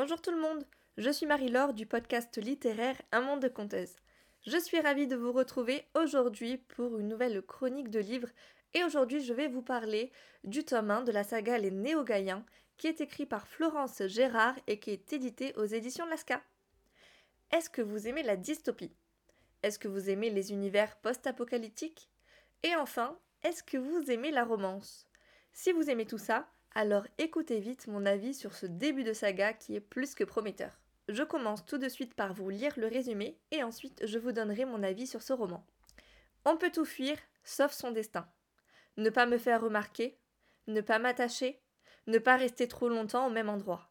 Bonjour tout le monde, je suis Marie-Laure du podcast littéraire Un monde de conteuses. Je suis ravie de vous retrouver aujourd'hui pour une nouvelle chronique de livres et aujourd'hui je vais vous parler du tome 1 de la saga Les Néo-Gaïens qui est écrit par Florence Gérard et qui est édité aux éditions Lasca. Est-ce que vous aimez la dystopie? Est-ce que vous aimez les univers post-apocalyptiques? Et enfin, est-ce que vous aimez la romance? Si vous aimez tout ça, alors écoutez vite mon avis sur ce début de saga qui est plus que prometteur. Je commence tout de suite par vous lire le résumé et ensuite je vous donnerai mon avis sur ce roman. On peut tout fuir, sauf son destin. Ne pas me faire remarquer, ne pas m'attacher, ne pas rester trop longtemps au même endroit.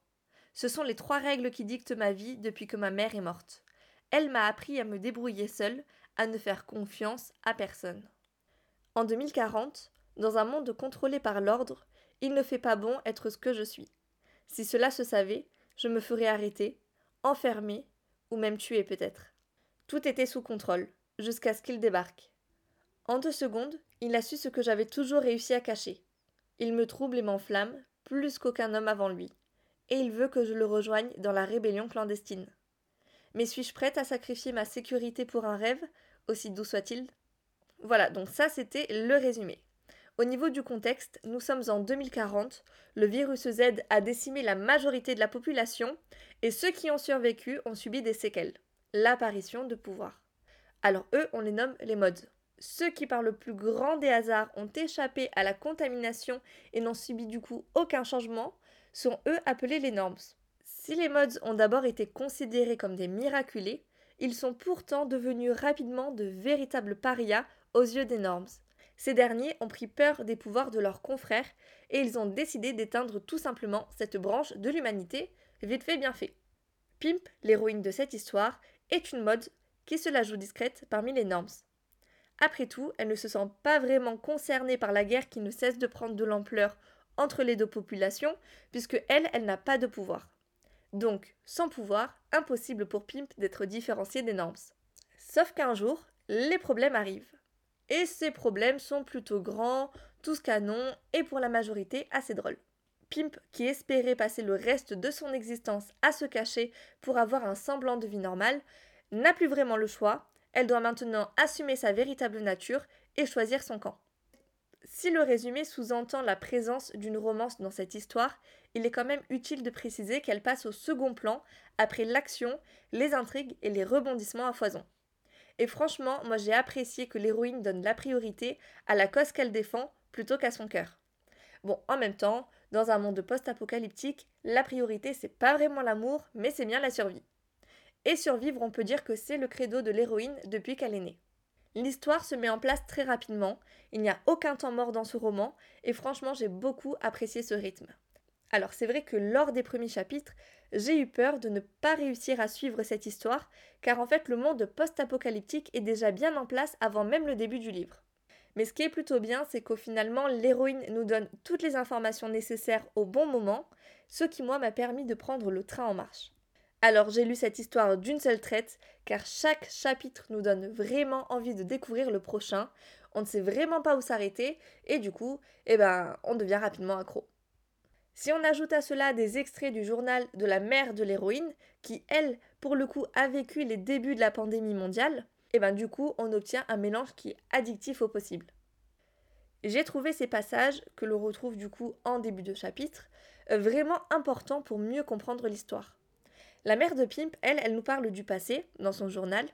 Ce sont les trois règles qui dictent ma vie depuis que ma mère est morte. Elle m'a appris à me débrouiller seule, à ne faire confiance à personne. En 2040, dans un monde contrôlé par l'ordre, il ne fait pas bon être ce que je suis. Si cela se savait, je me ferais arrêter, enfermer, ou même tuer peut-être. Tout était sous contrôle, jusqu'à ce qu'il débarque. En deux secondes, il a su ce que j'avais toujours réussi à cacher. Il me trouble et m'enflamme, plus qu'aucun homme avant lui, et il veut que je le rejoigne dans la rébellion clandestine. Mais suis-je prête à sacrifier ma sécurité pour un rêve, aussi doux soit-il? Voilà, donc ça c'était le résumé. Au niveau du contexte, nous sommes en 2040, le virus Z a décimé la majorité de la population et ceux qui ont survécu ont subi des séquelles, l'apparition de pouvoir. Alors eux, on les nomme les mods. Ceux qui par le plus grand des hasards ont échappé à la contamination et n'ont subi du coup aucun changement sont eux appelés les norms. Si les mods ont d'abord été considérés comme des miraculés, ils sont pourtant devenus rapidement de véritables parias aux yeux des norms. Ces derniers ont pris peur des pouvoirs de leurs confrères et ils ont décidé d'éteindre tout simplement cette branche de l'humanité, vite fait bien fait. Pimp, l'héroïne de cette histoire, est une mode qui se la joue discrète parmi les normes. Après tout, elle ne se sent pas vraiment concernée par la guerre qui ne cesse de prendre de l'ampleur entre les deux populations, puisque elle, elle n'a pas de pouvoir. Donc, sans pouvoir, impossible pour Pimp d'être différencié des normes. Sauf qu'un jour, les problèmes arrivent. Et ces problèmes sont plutôt grands, tous canons, et pour la majorité assez drôles. Pimp, qui espérait passer le reste de son existence à se cacher pour avoir un semblant de vie normale, n'a plus vraiment le choix, elle doit maintenant assumer sa véritable nature et choisir son camp. Si le résumé sous-entend la présence d'une romance dans cette histoire, il est quand même utile de préciser qu'elle passe au second plan après l'action, les intrigues et les rebondissements à foison. Et franchement, moi j'ai apprécié que l'héroïne donne la priorité à la cause qu'elle défend plutôt qu'à son cœur. Bon, en même temps, dans un monde post-apocalyptique, la priorité c'est pas vraiment l'amour, mais c'est bien la survie. Et survivre, on peut dire que c'est le credo de l'héroïne depuis qu'elle est née. L'histoire se met en place très rapidement, il n'y a aucun temps mort dans ce roman, et franchement j'ai beaucoup apprécié ce rythme. Alors c'est vrai que lors des premiers chapitres, j'ai eu peur de ne pas réussir à suivre cette histoire, car en fait le monde post-apocalyptique est déjà bien en place avant même le début du livre. Mais ce qui est plutôt bien, c'est qu'au finalement, l'héroïne nous donne toutes les informations nécessaires au bon moment, ce qui moi m'a permis de prendre le train en marche. Alors j'ai lu cette histoire d'une seule traite, car chaque chapitre nous donne vraiment envie de découvrir le prochain, on ne sait vraiment pas où s'arrêter, et du coup, eh ben, on devient rapidement accro. Si on ajoute à cela des extraits du journal de la mère de l'héroïne, qui elle, pour le coup, a vécu les débuts de la pandémie mondiale, et eh ben du coup, on obtient un mélange qui est addictif au possible. J'ai trouvé ces passages, que l'on retrouve du coup en début de chapitre, euh, vraiment importants pour mieux comprendre l'histoire. La mère de Pimp, elle, elle nous parle du passé, dans son journal,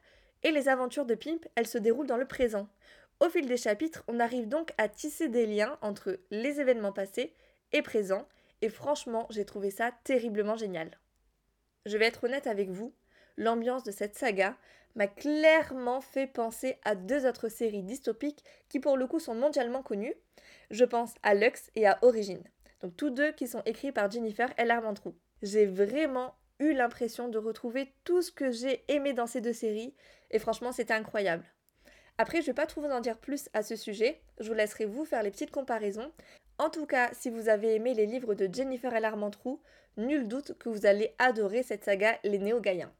et les aventures de Pimp, elles se déroulent dans le présent. Au fil des chapitres, on arrive donc à tisser des liens entre les événements passés et présents, et franchement, j'ai trouvé ça terriblement génial. Je vais être honnête avec vous, l'ambiance de cette saga m'a clairement fait penser à deux autres séries dystopiques qui pour le coup sont mondialement connues. Je pense à Lux et à Origin. Donc tous deux qui sont écrits par Jennifer L. Armentrout. J'ai vraiment eu l'impression de retrouver tout ce que j'ai aimé dans ces deux séries et franchement c'était incroyable. Après, je vais pas trop vous en dire plus à ce sujet, je vous laisserai vous faire les petites comparaisons. En tout cas, si vous avez aimé les livres de Jennifer L. Nul doute que vous allez adorer cette saga Les Néo-Gaïens.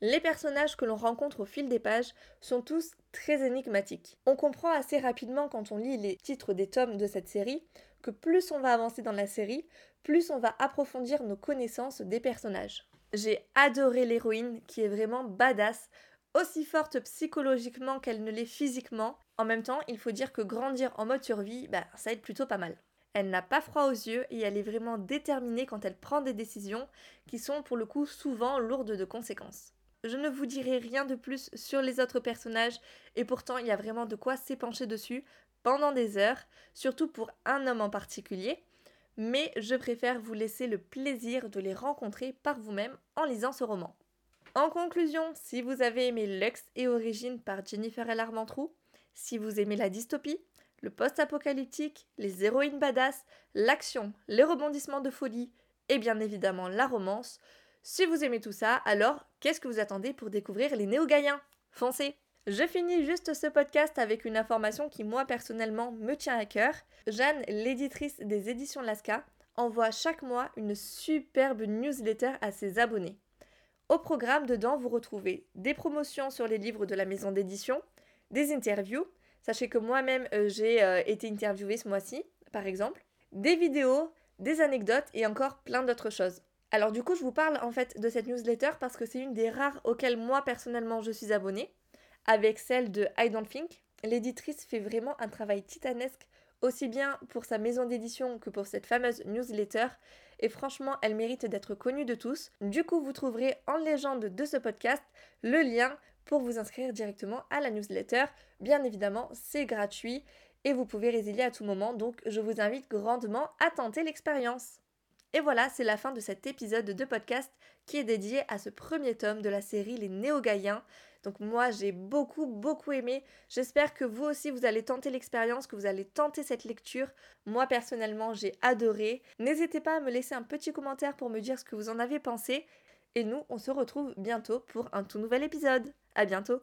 Les personnages que l'on rencontre au fil des pages sont tous très énigmatiques. On comprend assez rapidement quand on lit les titres des tomes de cette série que plus on va avancer dans la série, plus on va approfondir nos connaissances des personnages. J'ai adoré l'héroïne qui est vraiment badass, aussi forte psychologiquement qu'elle ne l'est physiquement. En même temps, il faut dire que grandir en mode survie, bah, ça aide plutôt pas mal. Elle n'a pas froid aux yeux et elle est vraiment déterminée quand elle prend des décisions qui sont pour le coup souvent lourdes de conséquences. Je ne vous dirai rien de plus sur les autres personnages et pourtant il y a vraiment de quoi s'épancher dessus pendant des heures, surtout pour un homme en particulier, mais je préfère vous laisser le plaisir de les rencontrer par vous-même en lisant ce roman. En conclusion, si vous avez aimé Lux et Origine par Jennifer L. Armentrout, si vous aimez la dystopie, le post-apocalyptique, les héroïnes badass, l'action, les rebondissements de folie et bien évidemment la romance, si vous aimez tout ça, alors qu'est-ce que vous attendez pour découvrir les néo-gaïens? Foncez je finis juste ce podcast avec une information qui moi personnellement me tient à cœur. Jeanne, l'éditrice des éditions Lasca, envoie chaque mois une superbe newsletter à ses abonnés. Au programme dedans, vous retrouvez des promotions sur les livres de la maison d'édition, des interviews. Sachez que moi-même euh, j'ai euh, été interviewée ce mois-ci, par exemple, des vidéos, des anecdotes et encore plein d'autres choses. Alors du coup, je vous parle en fait de cette newsletter parce que c'est une des rares auxquelles moi personnellement je suis abonnée avec celle de I Don't Think. L'éditrice fait vraiment un travail titanesque, aussi bien pour sa maison d'édition que pour cette fameuse newsletter, et franchement, elle mérite d'être connue de tous. Du coup, vous trouverez en légende de ce podcast le lien pour vous inscrire directement à la newsletter. Bien évidemment, c'est gratuit et vous pouvez résilier à tout moment, donc je vous invite grandement à tenter l'expérience. Et voilà, c'est la fin de cet épisode de podcast qui est dédié à ce premier tome de la série Les Néo-Gaïens. Donc moi j'ai beaucoup beaucoup aimé. J'espère que vous aussi vous allez tenter l'expérience, que vous allez tenter cette lecture. Moi personnellement j'ai adoré. N'hésitez pas à me laisser un petit commentaire pour me dire ce que vous en avez pensé. Et nous on se retrouve bientôt pour un tout nouvel épisode. À bientôt